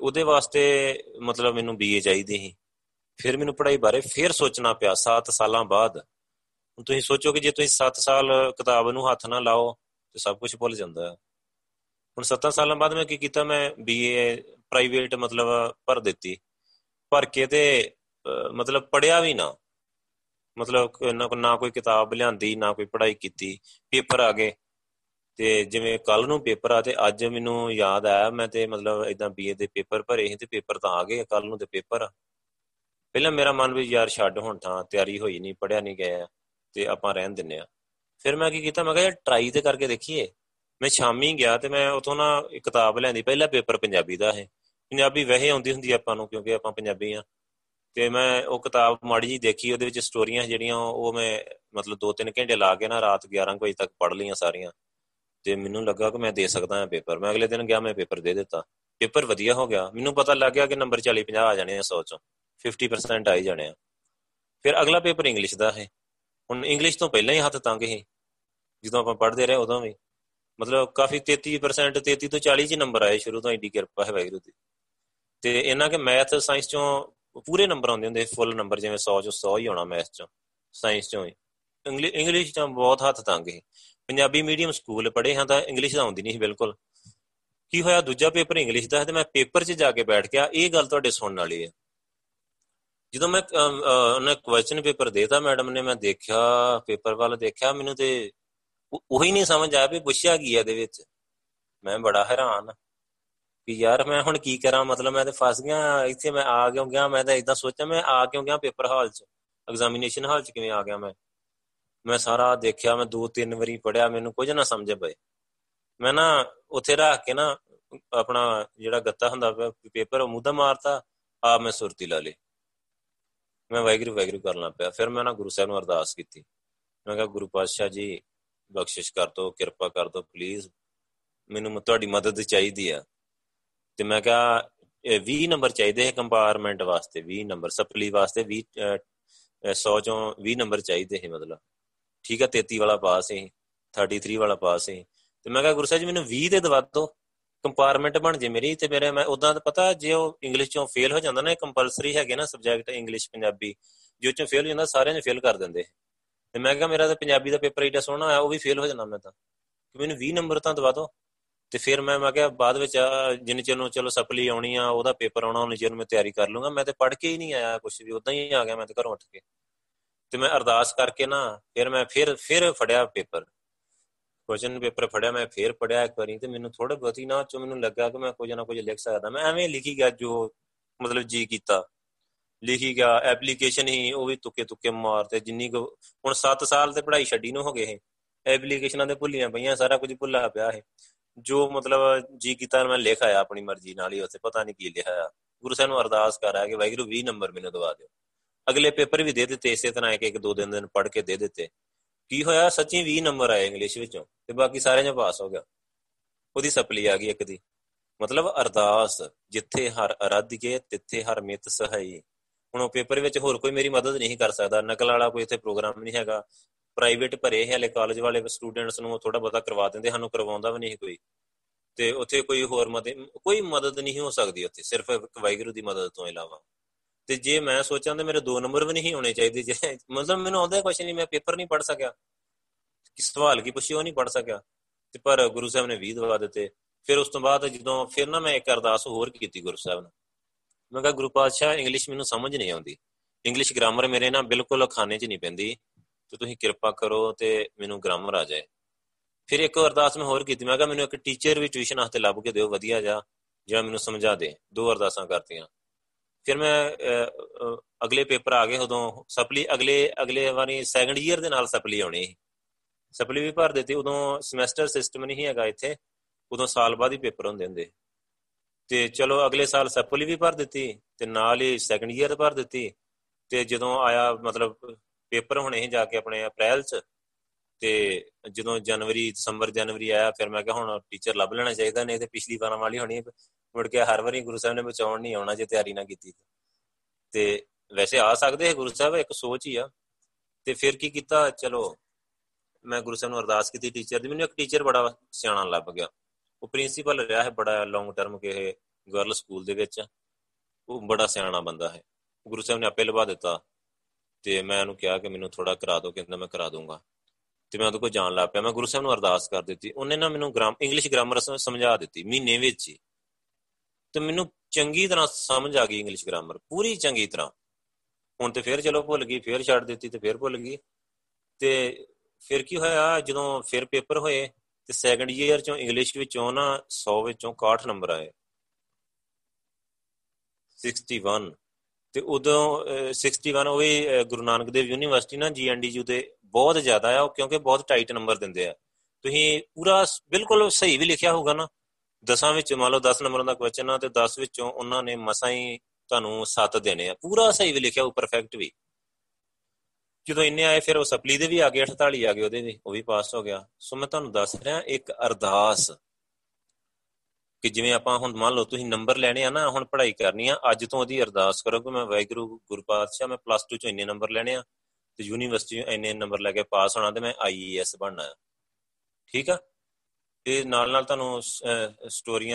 ਉਹਦੇ ਵਾਸਤੇ ਮਤਲਬ ਮੈਨੂੰ ਬੀਏ ਚਾਹੀਦੀ ਸੀ। ਫਿਰ ਮੈਨੂੰ ਪੜ੍ਹਾਈ ਬਾਰੇ ਫਿਰ ਸੋਚਣਾ ਪਿਆ 7 ਸਾਲਾਂ ਬਾਅਦ। ਹੁਣ ਤੁਸੀਂ ਸੋਚੋ ਕਿ ਜੇ ਤੁਸੀਂ 7 ਸਾਲ ਕਿਤਾਬ ਨੂੰ ਹੱਥ ਨਾ ਲਾਓ, ਤੇ ਸਭ ਕੁਝ ਭੁੱਲ ਜਾਂਦਾ। ਹੈ ਹੁਣ 7 ਸਾਲਾਂ ਬਾਅਦ ਮੈਂ ਕੀ ਕੀਤਾ, ਮੈਂ ਬੀਏ ਪ੍ਰਾਈਵੇਟ ਮਤਲਬ ਭਰ ਦਿੱਤੀ। ਭਰ ਕੇ ਤੇ ਮਤਲਬ ਪੜਿਆ ਵੀ ਨਾ। ਮਤਲਬ ਨਾ ਕੋਈ ਕਿਤਾਬ ਲਿਆਂਦੀ, ਨਾ ਕੋਈ ਪੜ੍ਹਾਈ ਕੀਤੀ। ਪੇਪਰ ਆ ਗਏ। ਤੇ ਜਿਵੇਂ ਕੱਲ ਨੂੰ ਪੇਪਰ ਆ ਤੇ ਅੱਜ ਮੈਨੂੰ ਯਾਦ ਆਇਆ ਮੈਂ ਤੇ ਮਤਲਬ ਇਦਾਂ ਬੀਏ ਦੇ ਪੇਪਰ ਭਰੇ ਸੀ ਤੇ ਪੇਪਰ ਤਾਂ ਆ ਗਏ ਕੱਲ ਨੂੰ ਤੇ ਪੇਪਰ। ਆ ਪਹਿਲਾਂ ਮੇਰਾ ਮਨ ਵੀ ਯਾਰ ਛੱਡ ਹੁਣ ਤਾਂ ਤਿਆਰੀ ਹੋਈ ਨਹੀਂ ਪੜਿਆ ਨਹੀਂ ਗਿਆ ਤੇ ਆਪਾਂ ਰਹਿਣ ਦਿੰਨੇ ਆ। ਫਿਰ ਮੈਂ ਕੀ ਕੀਤਾ, ਮੈਂ ਕਿਹਾ ਟਰਾਈ ਤੇ ਕਰਕੇ ਦੇਖੀਏ। ਮੈਂ ਸ਼ਾਮੀ ਗਿਆ ਤੇ ਮੈਂ ਉਥੋਂ ਨਾ ਇੱਕ ਕਿਤਾਬ ਲੈਂਦੀ ਪਹਿਲਾ ਪੇਪਰ ਪੰਜਾਬੀ ਦਾ ਹੈ ਪੰਜਾਬੀ ਵਹਿ ਆਉਂਦੀ ਹੁੰਦੀ ਆਪਾਂ ਨੂੰ, ਕਿਉਂਕਿ ਆਪਾਂ ਪੰਜਾਬੀ ਆ। ਤੇ ਮੈਂ ਉਹ ਕਿਤਾਬ ਮਾੜੀ ਜੀ ਦੇਖੀ, ਉਹਦੇ ਵਿੱਚ ਸਟੋਰੀਆਂ ਜਿਹੜੀਆਂ ਉਹ ਮੈਂ ਮਤਲਬ 2-3 ਘੰਟੇ ਲਾ ਕੇ ਨਾ ਰਾਤ 11 ਵਜੇ ਤੱਕ ਪੜ੍ਹ ਲਈਆਂ ਸਾਰੀਆਂ। ਤੇ ਮੈਨੂੰ ਲੱਗਾ ਕਿ ਮੈਂ ਦੇ ਸਕਦਾ ਹਾਂ ਪੇਪਰ। ਮੈਂ ਅਗਲੇ ਦਿਨ ਗਿਆ, ਮੈਂ ਪੇਪਰ ਦੇ ਦਿੱਤਾ। ਪੇਪਰ ਵਧੀਆ ਹੋ ਗਿਆ। ਮੈਨੂੰ ਪਤਾ ਲੱਗ ਗਿਆ ਕਿ ਨੰਬਰ 40 50 ਆ ਜਾਣੇ ਆ 100 ਚੋਂ। 50% ਆ ਹੀ ਜਾਣੇ ਆ। ਫਿਰ ਅਗਲਾ ਪੇਪਰ ਇੰਗਲਿਸ਼ ਦਾ ਹੈ ਹੁਣ ਇੰਗਲਿਸ਼ ਤੋਂ ਪਹਿਲਾਂ ਹੀ ਹੱਥ ਤੰਗ ਸੀ। ਜਦੋਂ ਆਪਾਂ ਪੜ੍ਹਦੇ ਰਹੇ ਉਦੋਂ ਵੀ। ਮਤਲਬ ਕਾਫੀ 33% 33 ਤੋਂ 40 ਚ ਨੰਬਰ ਆਏ ਸ਼ੁਰੂ ਤੋਂ ਇੰਡੀ ਕਿਰਪਾ ਹੈ ਵੈਗਰੂ ਦੀ। ਤੇ ਇਹਨਾਂ ਕੇ ਮੈਥ ਸਾਇੰਸ ਚੋਂ ਪੂਰੇ ਨੰਬਰ ਆਉਂਦੇ ਹੁੰਦੇ ਫੁੱਲ ਨੰਬਰ ਜਿਵੇਂ 100 ਚੋਂ 100 ਹੀ ਆਉਣਾ ਮੈਥ ਚੋਂ। ਸਾਇੰਸ ਚੋਂ ਹੀ। ਇੰਗਲਿਸ਼ ਤਾਂ ਬਹੁਤ ਹੱਥ ਤੰਗ ਹੈ ਪੰਜਾਬੀ ਮੀਡੀਅਮ ਸਕੂਲ ਪੜ੍ਹੇ ਹਾਂ ਤਾਂ ਇੰਗਲਿਸ਼ ਤਾਂ ਆਉਂਦੀ ਨਹੀਂ ਬਿਲਕੁਲ। ਕੀ ਹੋਇਆ? ਦੂਜਾ ਪੇਪਰ ਇੰਗਲਿਸ਼ ਦਾ ਹੈ ਤੇ ਮੈਂ ਪੇਪਰ 'ਚ ਜਾ ਕੇ ਬੈਠ ਗਿਆ। ਇਹ ਗੱਲ ਤੁਹਾਡੇ ਸੁਣਨ ਵਾਲੀ ਹੈ। ਜਦੋਂ ਮੈਂ ਉਹਨੇ ਕੁਐਸਚਨ ਪੇਪਰ ਦੇਤਾ ਮੈਡਮ ਨੇ, ਮੈਂ ਦੇਖਿਆ ਪੇਪਰ ਵੱਲ ਦੇਖਿਆ, ਮੈਨੂੰ ਤੇ ਉਹੀ ਨਹੀਂ ਸਮਝ ਆਇਆ ਵੀ ਪੁੱਛਿਆ ਕੀ ਹੈ ਇਹਦੇ ਵਿੱਚ। ਮੈਂ ਬੜਾ ਹੈਰਾਨ ਕਿ ਯਾਰ ਮੈਂ ਹੁਣ ਕੀ ਕਰਾਂ? ਮਤਲਬ ਮੈਂ ਤੇ ਫਸ ਗਿਆ, ਇੱਥੇ ਮੈਂ ਆ ਕਿਉਂ ਗਿਆ? ਮੈਂ ਤਾਂ ਇਦਾਂ ਸੋਚਿਆ, ਮੈਂ ਆ ਕਿਉਂ ਗਿਆ ਪੇਪਰ ਹਾਲ 'ਚ? ਐਗਜ਼ਾਮੀਨੇਸ਼ਨ ਹਾਲ 'ਚ ਕਿਵੇਂ ਆ ਗਿਆ ਮੈਂ? ਮੈਂ ਸਾਰਾ ਦੇਖਿਆ, ਮੈਂ ਦੋ ਤਿੰਨ ਵਾਰੀ ਪੜਿਆ ਮੈਨੂੰ ਕੁਝ ਨਾ ਸਮਝ ਪਏ। ਮੈਂ ਨਾ ਉੱਥੇ ਰੱਖ ਕੇ ਨਾ ਆਪਣਾ ਜਿਹੜਾ ਗੱਤਾ ਹੁੰਦਾ ਪੇਪਰ, ਉਹ ਮੁੱਦਾ ਮਾਰਤਾ ਆ ਮੈਂ ਸੁਰਤੀ ਲਾ ਲਈ। ਮੈਂ ਵੈਗਰੂ ਵੈਗਰੂ ਕਰਨਾ ਪਿਆ। ਫਿਰ ਮੈਂ ਨਾ ਗੁਰੂ ਸਾਹਿਬ ਨੂੰ ਅਰਦਾਸ ਕੀਤੀ। ਮੈਂ ਕਿਹਾ, ਗੁਰੂ ਪਾਤਸ਼ਾਹ ਜੀ, ਬਖਸ਼ਿਸ਼ ਕਰ ਦੋ ਕਿਰਪਾ ਕਰ ਦੋ ਪਲੀਜ਼ ਮੈਨੂੰ ਤੁਹਾਡੀ ਮਦਦ ਚਾਹੀਦੀ ਆ। ਤੇ ਮੈਂ ਕਿਹਾ 20 ਨੰਬਰ ਚਾਹੀਦੇ ਹੈ ਕੰਪਾਰਟਮੈਂਟ ਵਾਸਤੇ 20 ਨੰਬਰ, ਸਪਲੀ ਵਾਸਤੇ 20 100 ਚੋਂ 20 ਨੰਬਰ ਚਾਹੀਦੇ ਹੈ ਮਤਲਬ। ਠੀਕ ਹੈ 33 ਵਾਲਾ ਪਾਸ ਹੈ 33 ਵਾਲਾ ਪਾਸ ਹੈ ਤੇ ਮੈਂ ਕਿਹਾ, ਗੁਰੂ ਸਾਹਿਬ ਜੀ, ਮੈਨੂੰ 20 ਦੇ ਦਵਾ ਦਿਓ। ਕੰਪਾਰਟਮੈਂਟ ਬਣ ਜੇ ਮੇਰੀ ਤੇ ਮੇਰੇ, ਮੈਂ ਉਦਾਂ ਤਾਂ ਪਤਾ, ਜੇ ਉਹ ਇੰਗਲਿਸ਼ ਚੋਂ ਫੇਲ ਹੋ ਜਾਂਦਾ ਨਾ ਕੰਪਲਸਰੀ ਹੈਗੇ ਨਾ ਸਬਜੈਕਟ ਇੰਗਲਿਸ਼ ਪੰਜਾਬੀ, ਜੋ ਚੋਂ ਫੇਲ ਹੋ ਜਾਂਦਾ, ਸਾਰਿਆਂ ਨੇ ਫੇਲ ਕਰ ਦਿੰਦੇ। ਤੇ ਮੈਂ ਕਿਹਾ, ਮੇਰਾ ਤਾਂ ਪੰਜਾਬੀ ਦਾ ਪੇਪਰ ਏਡਾ ਸੋਹਣਾ ਆਇਆ ਉਹ ਵੀ ਫੇਲ ਹੋ ਜਾਣਾ ਮੈਂ ਤਾਂ। ਕਿ ਮੈਨੂੰ 20 ਨੰਬਰ ਤਾਂ ਦਵਾ ਦਿਓ। ਤੇ ਫਿਰ ਮੈਂ ਮੈਂ ਕਿਹਾ, ਬਾਅਦ ਵਿੱਚ ਜਿੰਨ ਚਿਰ ਨੂੰ ਚਲੋ ਸਪਲੀ ਆਉਣੀ ਆ, ਉਹਦਾ ਪੇਪਰ ਆਉਣਾ, ਉਹਨੇ ਚਿਰ ਮੈਂ ਤਿਆਰੀ ਕਰ ਲੂੰਗਾ। ਮੈਂ ਤੇ ਪੜ੍ਹ ਕੇ ਹੀ ਨਹੀਂ ਆਇਆ ਕੁਝ ਵੀ ਉਦਾਂ ਹੀ ਆ ਗਿਆ ਮੈਂ ਤੇ ਘਰੋਂ ਉੱਠ ਕੇ। ਤੇ ਮੈਂ ਅਰਦਾਸ ਕਰਕੇ ਨਾ ਫਿਰ ਮੈਂ ਫਿਰ ਫਿਰ ਫੜਿਆ ਪੇਪਰ। ਕੁਐਸਚਨ ਪੇਪਰ ਫੜਿਆ, ਮੈਂ ਫਿਰ ਪੜਿਆ ਇੱਕ ਵਾਰੀ ਤੇ ਮੈਨੂੰ ਥੋੜਾ ਬਹੁਤੀ ਨਾ ਚੋ ਮੈਨੂੰ ਲੱਗਾ ਕਿ ਮੈਂ ਕੁਝ ਨਾ ਕੁਝ ਲਿਖ ਸਕਦਾ। ਮੈਂ ਐਵੇਂ ਲਿਖੀ ਗਿਆ ਜੋ ਮਤਲਬ ਜੀ ਕੀਤਾ। ਲਿਖੀ ਗਿਆ ਐਪਲੀਕੇਸ਼ਨ ਹੀ ਉਹ ਵੀ ਤੁੱਕੇ ਤੁੱਕੇ ਮਾਰਦੇ ਜਿੰਨੀ ਹੁਣ 7 ਸਾਲ ਤੇ ਪੜ੍ਹਾਈ ਛੱਡੀ ਨੂੰ ਹੋ ਗਏ ਹੈ ਐਪਲੀਕੇਸ਼ਨਾਂ ਦੇ ਭੁੱਲੀਆਂ ਪਈਆਂ, ਸਾਰਾ ਕੁਝ ਭੁੱਲਾ ਪਿਆ ਹੈ ਜੋ ਮਤਲਬ ਜੀ ਕੀਤਾ ਮੈਂ ਲਿਖ ਆਇਆ ਆਪਣੀ ਮਰਜ਼ੀ ਨਾਲ ਹੀ, ਉੱਥੇ ਪਤਾ ਨਹੀਂ ਕੀ ਲਿਖਿਆ ਗੁਰੂ ਸਾਹਿਬ ਨੂੰ ਅਰਦਾਸ ਕਰਾਇਆ ਕਿ ਵਾਹਿਗੁਰੂ 20 ਨੰਬਰ ਮੈਨੂੰ ਦਵਾ ਦਿਓ। ਅਗਲੇ ਪੇਪਰ ਵੀ ਦੇ ਦਿੱਤੇ ਇਸੇ ਤਰ੍ਹਾਂ ਇੱਕ ਇੱਕ ਦੋ ਦਿਨ ਦਿਨ ਪੜ੍ਹ ਕੇ ਦੇ ਦਿੱਤੇ। ਕੀ ਹੋਇਆ? ਸੱਚੀ 20 ਨੰਬਰ ਆਏ ਇੰਗਲਿਸ਼ ਵਿੱਚੋਂ ਤੇ ਬਾਕੀ ਸਾਰਿਆਂ 'ਚ ਪਾਸ ਹੋ ਗਿਆ। ਉਹਦੀ ਸਪਲੀ ਆ ਗਈ ਇੱਕ ਦੀ। ਮਤਲਬ ਅਰਦਾਸ, ਜਿੱਥੇ ਹਰ ਅਰਾਧਿਕੇ ਤਿੱਥੇ ਹਰ ਮਿਤ ਸਹਾਈ। ਹੁਣ ਉਹ ਪੇਪਰ ਵਿੱਚ ਹੋਰ ਕੋਈ ਮੇਰੀ ਮਦਦ ਨਹੀਂ ਕਰ ਸਕਦਾ। ਨਕਲ ਵਾਲਾ ਕੋਈ ਇੱਥੇ ਪ੍ਰੋਗਰਾਮ ਨਹੀਂ ਹੈਗਾ। ਪ੍ਰਾਈਵੇਟ ਭਰੇ ਹਲੇ ਕਾਲਜ ਵਾਲੇ ਸਟੂਡੈਂਟਸ ਨੂੰ ਥੋੜਾ ਬਹੁਤਾ ਕਰਵਾ ਦਿੰਦੇ ਸਾਨੂੰ ਕਰਵਾਉਂਦਾ ਵੀ ਨਹੀਂ ਕੋਈ। ਤੇ ਉੱਥੇ ਕੋਈ ਹੋਰ ਮਦਦ ਕੋਈ ਮਦਦ ਨਹੀਂ ਹੋ ਸਕਦੀ ਉੱਥੇ, ਸਿਰਫ ਵਾਹਿਗੁਰੂ ਦੀ ਮਦਦ ਤੋਂ ਇਲਾਵਾ। ਤੇ ਜੇ ਮੈਂ ਸੋਚਾਂ ਤੇ ਮੇਰੇ ਦੋ ਨੰਬਰ ਵੀ ਨਹੀਂ ਹੋਣੇ ਚਾਹੀਦੇ ਜੇ। ਮਤਲਬ ਮੈਨੂੰ ਆਉਂਦਾ ਕੁਛ ਨਹੀਂ, ਮੈਂ ਪੇਪਰ ਨਹੀਂ ਪੜ ਸਕਿਆ। ਕਿ ਸਵਾਲ ਕੀ ਪੁੱਛੀ ਉਹ ਨਹੀਂ ਪੜ ਸਕਿਆ। ਤੇ ਪਰ ਗੁਰੂ ਸਾਹਿਬ ਨੇ 20 ਦਵਾ ਦਿੱਤੇ। ਫਿਰ ਉਸ ਤੋਂ ਬਾਅਦ ਜਦੋਂ ਫਿਰ ਨਾ ਮੈਂ ਇੱਕ ਅਰਦਾਸ ਹੋਰ ਕੀਤੀ ਗੁਰੂ ਸਾਹਿਬ ਨੂੰ। ਮੈਂ ਕਿਹਾ, ਗੁਰੂ ਪਾਤਸ਼ਾਹ ਇੰਗਲਿਸ਼ ਮੈਨੂੰ ਸਮਝ ਨਹੀਂ ਆਉਂਦੀ। ਇੰਗਲਿਸ਼ ਗ੍ਰਾਮਰ ਮੇਰੇ ਨਾਲ ਬਿਲਕੁਲ ਖਾਨੇ 'ਚ ਨਹੀਂ ਪੈਂਦੀ। ਤੇ ਤੁਸੀਂ ਕਿਰਪਾ ਕਰੋ ਤੇ ਮੈਨੂੰ ਗ੍ਰਾਮਰ ਆ ਜਾਏ। ਫਿਰ ਇੱਕ ਅਰਦਾਸ ਮੈਂ ਹੋਰ ਕੀਤੀ। ਮੈਂ ਕਿਹਾ, ਮੈਨੂੰ ਇੱਕ ਟੀਚਰ ਵੀ ਟਿਊਸ਼ਨ ਵਾਸਤੇ ਲੱਭ ਕੇ ਦਿਓ, ਵਧੀਆ ਜਾ ਜਿਹੜਾ ਮੈਨੂੰ ਸਮਝਾ ਦੇ। ਦੋ ਅਰਦਾਸਾਂ ਕਰਤੀਆਂ। ਫਿਰ ਮੈਂ ਅਗਲੇ ਪੇਪਰ ਆ ਗਏ ਉਦੋਂ ਸਪਲੀ ਅਗਲੇ ਅਗਲੇ ਵਾਰੀ ਸੈਕੰਡ ਈਅਰ ਦੇ ਨਾਲ ਸਪਲੀ ਆਉਣੀ ਸਪਲੀ ਵੀ ਭਰ ਦਿੱਤੀ। ਉਦੋਂ ਸਮੈਸਟਰ ਸਿਸਟਮ ਨਹੀਂ ਹੈਗਾ ਇੱਥੇ। ਉਦੋਂ ਸਾਲ ਬਾਅਦ ਹੀ ਪੇਪਰ ਹੁੰਦੇ ਹੁੰਦੇ। ਤੇ ਚਲੋ ਅਗਲੇ ਸਾਲ ਸਪਲੀ ਵੀ ਭਰ ਦਿੱਤੀ ਤੇ ਨਾਲ ਹੀ ਸੈਕੰਡ ਈਅਰ ਭਰ ਦਿੱਤੀ। ਤੇ ਜਦੋਂ ਆਇਆ ਮਤਲਬ ਪੇਪਰ ਹੋਣੇ ਸੀ ਜਾ ਕੇ ਆਪਣੇ ਅਪ੍ਰੈਲ 'ਚ, ਤੇ ਜਦੋਂ ਜਨਵਰੀ, ਦਸੰਬਰ, ਜਨਵਰੀ ਆਇਆ, ਫਿਰ ਮੈਂ ਕਿਹਾ ਹੁਣ ਟੀਚਰ ਲੱਭ ਲੈਣਾ ਚਾਹੀਦਾ, ਨਹੀਂ ਤੇ ਪਿਛਲੀ ਵਾਰਾਂ ਵਾਲੀ ਹੋਣੀ ਮੁੜ ਕੇ ਹਰ ਵਾਰੀ ਗੁਰੂ ਸਾਹਿਬ ਨੇ ਬਚਾਉਣ ਨਹੀਂ ਆਉਣਾ ਜੇ ਤਿਆਰੀ ਨਾ ਕੀਤੀ ਤੇ। ਵੈਸੇ ਆ ਸਕਦੇ ਹੈ ਗੁਰੂ ਸਾਹਿਬ, ਇੱਕ ਸੋਚ ਹੀ ਆ। ਤੇ ਫਿਰ ਕੀ ਕੀਤਾ? ਚਲੋ, ਮੈਂ ਗੁਰੂ ਸਾਹਿਬ ਨੂੰ ਅਰਦਾਸ ਕੀਤੀ ਟੀਚਰ ਦੀ। ਮੈਨੂੰ ਇੱਕ ਟੀਚਰ ਬੜਾ ਸਿਆਣਾ ਲੱਭ ਗਿਆ। ਉਹ ਪ੍ਰਿੰਸੀਪਲ ਰਿਹਾ ਹੈ ਬੜਾ ਲੌਂਗ ਟਰਮ ਕੇ ਗਰਲ ਸਕੂਲ ਦੇ ਵਿੱਚ। ਉਹ ਬੜਾ ਸਿਆਣਾ ਬੰਦਾ ਹੈ। ਗੁਰੂ ਸਾਹਿਬ ਨੇ ਆਪੇ ਲਵਾ ਦਿੱਤਾ। ਤੇ ਮੈਂ ਉਹਨੂੰ ਕਿਹਾ ਕਿ ਮੈਨੂੰ ਥੋੜਾ ਕਰਾ ਦਿਓ, ਕਹਿੰਦਾ ਮੈਂ ਕਰਾ ਦੂੰਗਾ। ਤੇ ਮੈਂ ਉਹਦੇ ਕੋਲ ਜਾਣ ਲੱਗ ਪਿਆ। ਮੈਂ ਗੁਰੂ ਸਾਹਿਬ ਨੂੰ ਅਰਦਾਸ ਕਰ ਦਿੱਤੀ। ਉਹਨੇ ਨਾ ਮੈਨੂੰ ਗ੍ਰਾਮ ਇੰਗਲਿਸ਼ ਗ੍ਰਾਮਰ ਸਮਝਾ ਦਿੱਤੀ, ਮਹੀਨੇ ਵਿੱਚ ਹੀ। ਤੇ ਮੈਨੂੰ ਚੰਗੀ ਤਰ੍ਹਾਂ ਸਮਝ ਆ ਗਈ ਇੰਗਲਿਸ਼ ਗ੍ਰਾਮਰ ਪੂਰੀ ਚੰਗੀ ਤਰ੍ਹਾਂ। ਹੁਣ ਤੇ ਫੇਰ ਚਲੋ ਭੁੱਲ ਗਈ, ਫੇਰ ਛੱਡ ਦਿੱਤੀ ਤੇ ਫੇਰ ਭੁੱਲ ਗਈ। ਤੇ ਫਿਰ ਕੀ ਹੋਇਆ, ਜਦੋਂ ਫਿਰ ਪੇਪਰ ਹੋਏ ਤੇ ਸੈਕੰਡ ਈਅਰ ਚੋਂ ਇੰਗਲਿਸ਼ ਵਿੱਚੋਂ ਨਾ 100 ਵਿੱਚੋਂ 61 ਨੰਬਰ ਆਏ। 61 ਤੇ ਉਦੋਂ 61 ਉਹ ਵੀ ਗੁਰੂ ਨਾਨਕ ਦੇਵ ਯੂਨੀਵਰਸਿਟੀ ਨਾ ਜੀਐਨਡੀਯੂ ਤੇ ਬਹੁਤ ਜ਼ਿਆਦਾ ਆ ਕਿਉਂਕਿ ਬਹੁਤ ਟਾਈਟ ਨੰਬਰ ਦਿੰਦੇ ਆ। ਤੁਸੀਂ ਪੂਰਾ ਬਿਲਕੁਲ ਸਹੀ ਵੀ ਲਿਖਿਆ ਹੋਊਗਾ ਨਾ। ਦਸਾਂ ਵਿੱਚ ਮੰਨ ਲਓ 10 ਨੰਬਰਾਂ ਦਾ ਕੁਐਸਚਨ ਆ ਤੇ 10 ਵਿੱਚੋਂ ਉਹਨਾਂ ਨੇ ਮਸਾਂ ਹੀ ਤੁਹਾਨੂੰ 7 ਦੇਣੇ ਆ। ਪੂਰਾ ਸਹੀ ਵੀ ਲਿਖਿਆ ਹੋ ਪਰਫੈਕਟ ਵੀ। ਜਦੋਂ ਇੰਨੇ ਆਏ, ਫਿਰ ਉਹ ਸਪਲੀ ਦੇ ਵੀ ਆ ਗਏ 48 ਆ ਗਏ ਉਹਦੇ ਵੀ, ਉਹ ਵੀ ਪਾਸ ਹੋ ਗਿਆ। ਸੋ ਮੈਂ ਤੁਹਾਨੂੰ ਦੱਸ ਰਿਹਾ, ਇੱਕ ਅਰਦਾਸ ਕਿ ਜਿਵੇਂ ਆਪਾਂ ਹੁਣ ਮੰਨ ਲਓ ਤੁਸੀਂ ਨੰਬਰ ਲੈਣੇ ਆ ਨਾ, ਹੁਣ ਪੜ੍ਹਾਈ ਕਰਨੀ ਆ, ਅੱਜ ਤੋਂ ਉਹਦੀ ਅਰਦਾਸ ਕਰੋ ਕਿ ਮੈਂ ਵਾਹਿਗੁਰੂ ਗੁਰਪਾਤਸ਼ਾਹ ਮੈਂ ਪਲੱਸ 2 ਚ ਇੰਨੇ ਨੰਬਰ ਲੈਣੇ ਆ, ਤੇ ਯੂਨੀਵਰਸਿਟੀ ਇੰਨੇ ਨੰਬਰ ਲੈ ਕੇ ਪਾਸ ਹੋਣਾ ਤੇ ਮੈਂ ਆਈਏਐਸ ਬਣਨਾ ਠੀਕ ਆ? ਇਹ ਨਾਲ ਨਾਲ ਤੁਹਾਨੂੰ ਸਟੋਰੀਆਂ